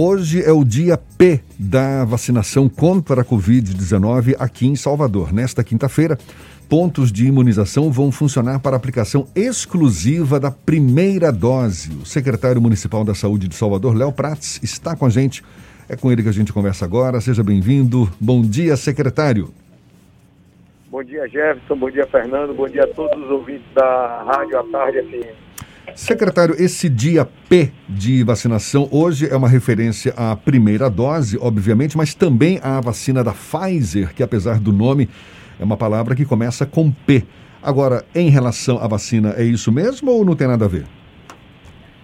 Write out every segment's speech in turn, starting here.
Hoje é o dia P da vacinação contra a Covid-19 aqui em Salvador. Nesta quinta-feira, pontos de imunização vão funcionar para aplicação exclusiva da primeira dose. O secretário municipal da Saúde de Salvador, Léo Prates, está com a gente. É com ele que a gente conversa agora. Seja bem-vindo. Bom dia, secretário. Bom dia, Jefferson. Bom dia, Fernando. Bom dia a todos os ouvintes da Rádio à Tarde FM. Secretário, esse dia P de vacinação hoje é uma referência à primeira dose, obviamente, mas também à vacina da Pfizer, que apesar do nome é uma palavra que começa com P. Agora, em relação à vacina, é isso mesmo ou não tem nada a ver?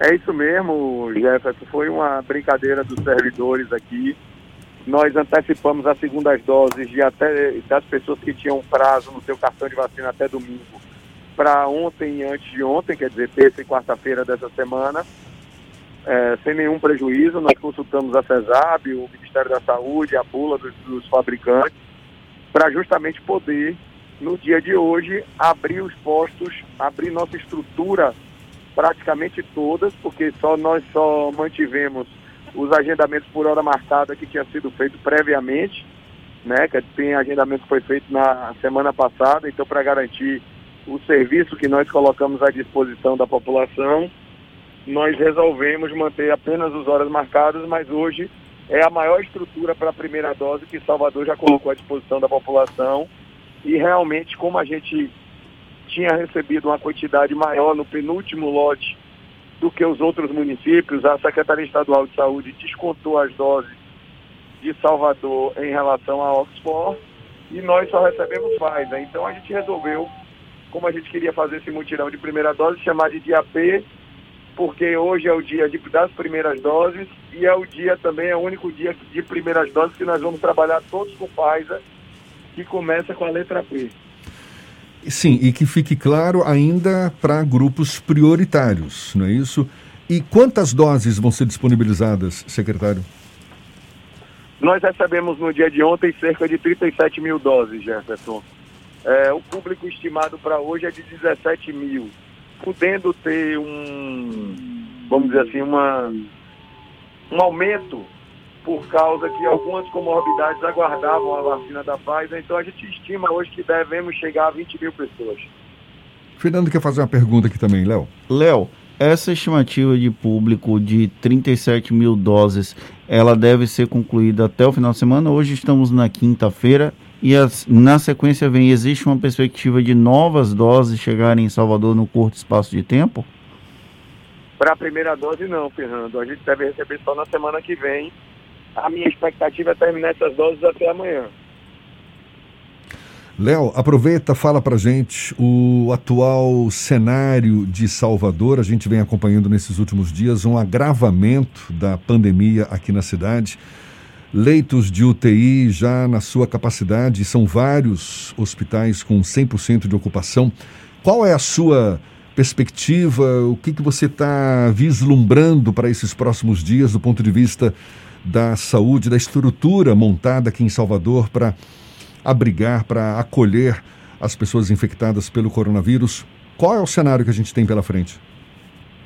É isso mesmo, Jefferson. Foi uma brincadeira dos servidores aqui. Nós antecipamos as segundas doses de até das pessoas que tinham prazo no seu cartão de vacina até domingo para ontem e antes de ontem, quer dizer, terça e quarta-feira dessa semana, é, sem nenhum prejuízo. Nós consultamos a CESAB, o Ministério da Saúde, a bula dos, dos fabricantes, para justamente poder, no dia de hoje, abrir os postos, abrir nossa estrutura praticamente todas, porque só nós só mantivemos os agendamentos por hora marcada que tinha sido feito previamente, né? Que tem agendamento que foi feito na semana passada, então para garantir o serviço que nós colocamos à disposição da população, nós resolvemos manter apenas as horas marcadas, mas hoje é a maior estrutura para a primeira dose que Salvador já colocou à disposição da população. E realmente, como a gente tinha recebido uma quantidade maior no penúltimo lote do que os outros municípios, a Secretaria Estadual de Saúde descontou as doses de Salvador em relação a Oxford e nós só recebemos Pfizer. Então a gente resolveu como a gente queria fazer esse mutirão de primeira dose, chamar de dia P, porque hoje é o dia de, das primeiras doses e é o dia também, é o único dia de primeiras doses que nós vamos trabalhar todos com Pfizer, que começa com a letra P. Sim, e que fique claro ainda para grupos prioritários, não é isso? E quantas doses vão ser disponibilizadas, secretário? Nós recebemos no dia de ontem cerca de 37 mil doses, Jefferson. É, o público estimado para hoje é de 17 mil, podendo ter um, vamos dizer assim, uma, um aumento por causa que algumas comorbidades aguardavam a vacina da Pfizer. Então a gente estima hoje que devemos chegar a 20 mil pessoas. Fernando quer fazer uma pergunta aqui também, Léo. Léo, essa estimativa de público de 37 mil doses, ela deve ser concluída até o final de semana. Hoje estamos na quinta-feira e as, na sequência vem, existe uma perspectiva de novas doses chegarem em Salvador no curto espaço de tempo? Para a primeira dose, não, Fernando. A gente deve receber só na semana que vem. A minha expectativa é terminar essas doses até amanhã. Léo, aproveita, fala para gente o atual cenário de Salvador. A gente vem acompanhando nesses últimos dias um agravamento da pandemia aqui na cidade leitos de UTI já na sua capacidade, são vários hospitais com 100% de ocupação. Qual é a sua perspectiva? O que, que você está vislumbrando para esses próximos dias do ponto de vista da saúde, da estrutura montada aqui em Salvador para abrigar, para acolher as pessoas infectadas pelo coronavírus? Qual é o cenário que a gente tem pela frente?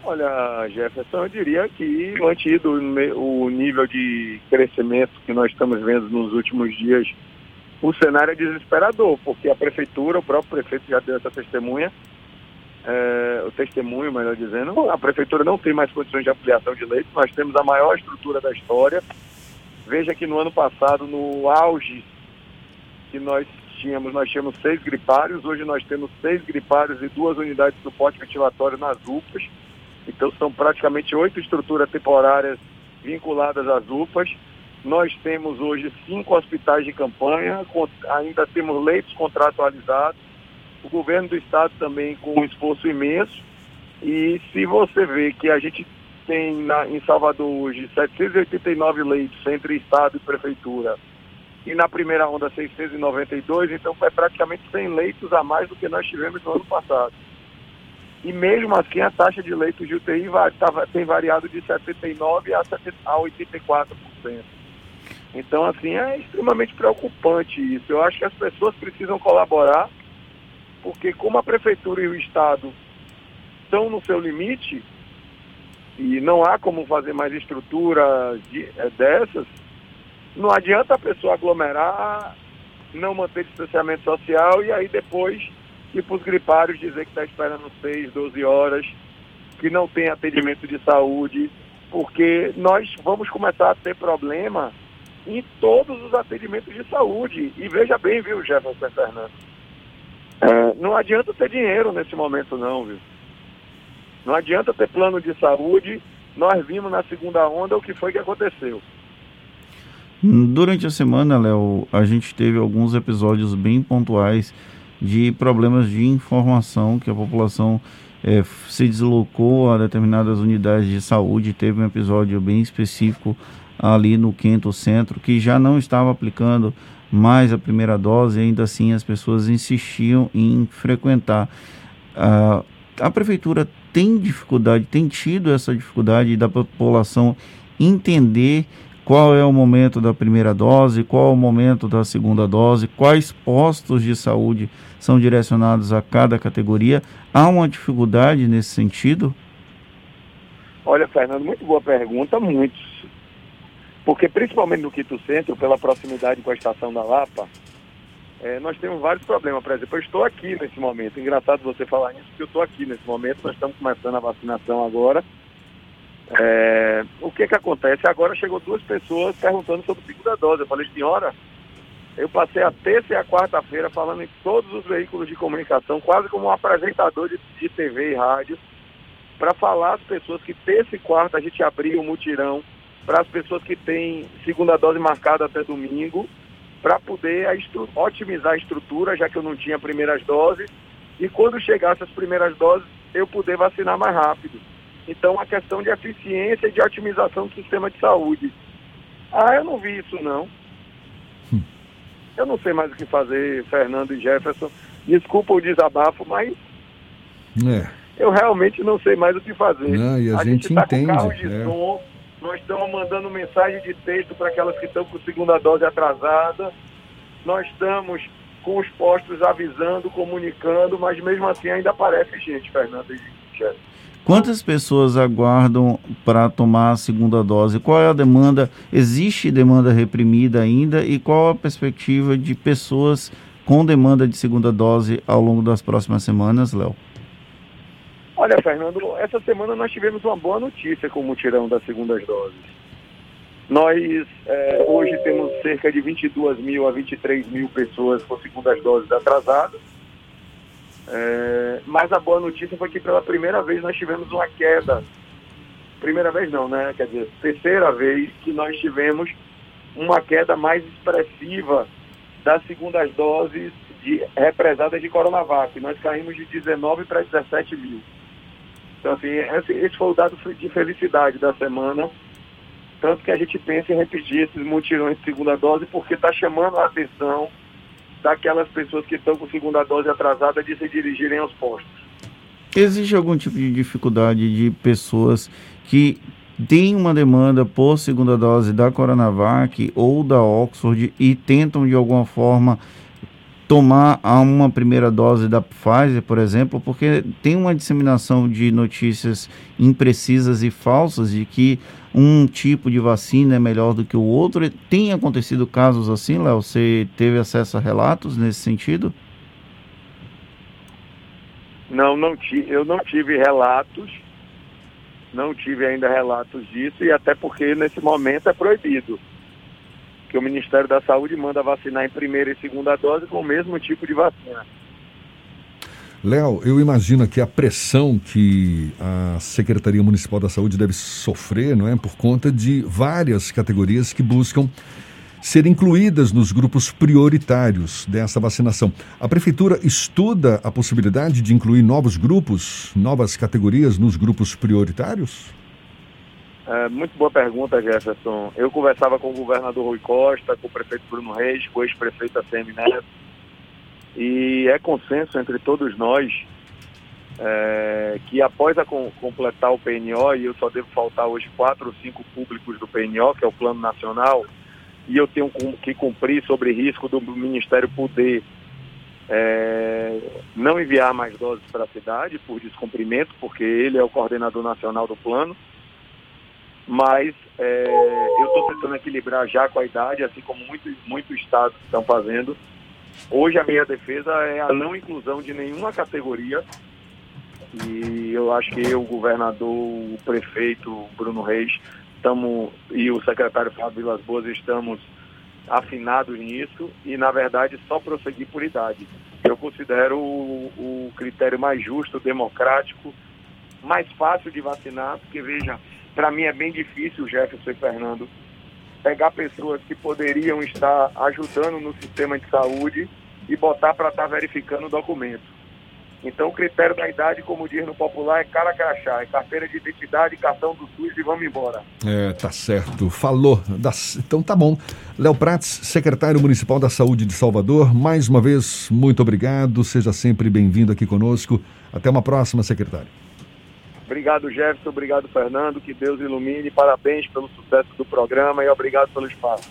Olha, Jefferson, eu diria que mantido o nível de crescimento que nós estamos vendo nos últimos dias, o cenário é desesperador, porque a prefeitura, o próprio prefeito já deu essa testemunha, é, o testemunho, melhor dizendo, a prefeitura não tem mais condições de ampliação de leitos, nós temos a maior estrutura da história. Veja que no ano passado, no auge que nós tínhamos, nós tínhamos seis gripários, hoje nós temos seis gripários e duas unidades de suporte ventilatório nas UPAs então são praticamente oito estruturas temporárias vinculadas às UPAs. Nós temos hoje cinco hospitais de campanha, ainda temos leitos contratualizados. O governo do estado também com um esforço imenso. E se você vê que a gente tem na, em Salvador hoje 789 leitos entre estado e prefeitura, e na primeira onda 692, então é praticamente 100 leitos a mais do que nós tivemos no ano passado. E mesmo assim a taxa de leitos de UTI vai, tá, tem variado de 79% a 84%. Então, assim, é extremamente preocupante isso. Eu acho que as pessoas precisam colaborar, porque como a prefeitura e o Estado estão no seu limite, e não há como fazer mais estrutura de, é, dessas, não adianta a pessoa aglomerar, não manter distanciamento social e aí depois ir para os gripários dizer que está esperando 6, 12 horas, que não tem atendimento de saúde, porque nós vamos começar a ter problema em todos os atendimentos de saúde. E veja bem, viu, Jefferson Fernando? É, não adianta ter dinheiro nesse momento, não, viu? Não adianta ter plano de saúde. Nós vimos na segunda onda o que foi que aconteceu. Durante a semana, Léo, a gente teve alguns episódios bem pontuais de problemas de informação que a população é, se deslocou a determinadas unidades de saúde. Teve um episódio bem específico ali no Quinto Centro que já não estava aplicando mais a primeira dose, ainda assim as pessoas insistiam em frequentar. Ah, a prefeitura tem dificuldade, tem tido essa dificuldade da população entender qual é o momento da primeira dose, qual é o momento da segunda dose, quais postos de saúde são direcionados a cada categoria. Há uma dificuldade nesse sentido? Olha, Fernando, muito boa pergunta, muitos. Porque principalmente no Quito Centro, pela proximidade com a estação da Lapa, é, nós temos vários problemas. Por exemplo, eu estou aqui nesse momento. Engraçado você falar isso, porque eu estou aqui nesse momento. Nós estamos começando a vacinação agora. É, o que que acontece? Agora chegou duas pessoas perguntando sobre segunda dose. Eu falei, senhora, eu passei a terça e a quarta-feira falando em todos os veículos de comunicação, quase como um apresentador de, de TV e rádio, para falar às pessoas que terça e quarta a gente abriu o mutirão para as pessoas que têm segunda dose marcada até domingo, para poder a otimizar a estrutura, já que eu não tinha primeiras doses, e quando chegasse as primeiras doses, eu poder vacinar mais rápido. Então, a questão de eficiência e de otimização do sistema de saúde. Ah, eu não vi isso, não. Hum. Eu não sei mais o que fazer, Fernando e Jefferson. Desculpa o desabafo, mas é. eu realmente não sei mais o que fazer. Não, e a, a gente, gente tá entende. Com carro de é. som, nós estamos mandando mensagem de texto para aquelas que estão com segunda dose atrasada. Nós estamos com os postos avisando, comunicando, mas mesmo assim ainda aparece gente, Fernando Quantas pessoas aguardam para tomar a segunda dose? Qual é a demanda? Existe demanda reprimida ainda? E qual a perspectiva de pessoas com demanda de segunda dose ao longo das próximas semanas, Léo? Olha, Fernando, essa semana nós tivemos uma boa notícia com o mutirão das segundas doses. Nós é, hoje temos cerca de 22 mil a 23 mil pessoas com segundas doses atrasadas é, mas a boa notícia foi que pela primeira vez nós tivemos uma queda. Primeira vez não, né? Quer dizer, terceira vez que nós tivemos uma queda mais expressiva das segundas doses de, represadas de Coronavac. Nós caímos de 19 para 17 mil. Então, assim, esse, esse foi o dado de felicidade da semana. Tanto que a gente pensa em repetir esses mutirões de segunda dose, porque está chamando a atenção daquelas pessoas que estão com segunda dose atrasada de se dirigirem aos postos. Existe algum tipo de dificuldade de pessoas que têm uma demanda por segunda dose da Coronavac ou da Oxford e tentam de alguma forma tomar uma primeira dose da Pfizer, por exemplo, porque tem uma disseminação de notícias imprecisas e falsas de que um tipo de vacina é melhor do que o outro. Tem acontecido casos assim, Léo? Você teve acesso a relatos nesse sentido? Não, não eu não tive relatos, não tive ainda relatos disso, e até porque nesse momento é proibido que o Ministério da Saúde manda vacinar em primeira e segunda dose com o mesmo tipo de vacina. Léo, eu imagino que a pressão que a Secretaria Municipal da Saúde deve sofrer, não é, por conta de várias categorias que buscam ser incluídas nos grupos prioritários dessa vacinação. A prefeitura estuda a possibilidade de incluir novos grupos, novas categorias nos grupos prioritários? É, muito boa pergunta, Jefferson. Eu conversava com o governador Rui Costa, com o prefeito Bruno Reis, com o ex-prefeito ACM Neto, e é consenso entre todos nós é, que após a com, completar o PNO, e eu só devo faltar hoje quatro ou cinco públicos do PNO, que é o Plano Nacional, e eu tenho que cumprir sobre risco do Ministério poder é, não enviar mais doses para a cidade por descumprimento, porque ele é o coordenador nacional do plano mas é, eu estou tentando equilibrar já com a idade, assim como muitos muito estados estão fazendo. Hoje a minha defesa é a não inclusão de nenhuma categoria e eu acho que eu, o governador, o prefeito Bruno Reis, estamos e o secretário Fábio Vilas Boas estamos afinados nisso e, na verdade, só prosseguir por idade. Eu considero o, o critério mais justo, democrático, mais fácil de vacinar, porque, veja, para mim é bem difícil, Jefferson e Fernando, pegar pessoas que poderiam estar ajudando no sistema de saúde e botar para estar tá verificando o documento. Então, o critério da idade, como diz no popular, é cara crachá, é carteira de identidade, cartão do SUS e vamos embora. É, tá certo. Falou. Então tá bom. Léo Prats, secretário municipal da Saúde de Salvador, mais uma vez, muito obrigado. Seja sempre bem-vindo aqui conosco. Até uma próxima, secretário. Obrigado, Jefferson. Obrigado, Fernando. Que Deus ilumine. Parabéns pelo sucesso do programa e obrigado pelo espaço.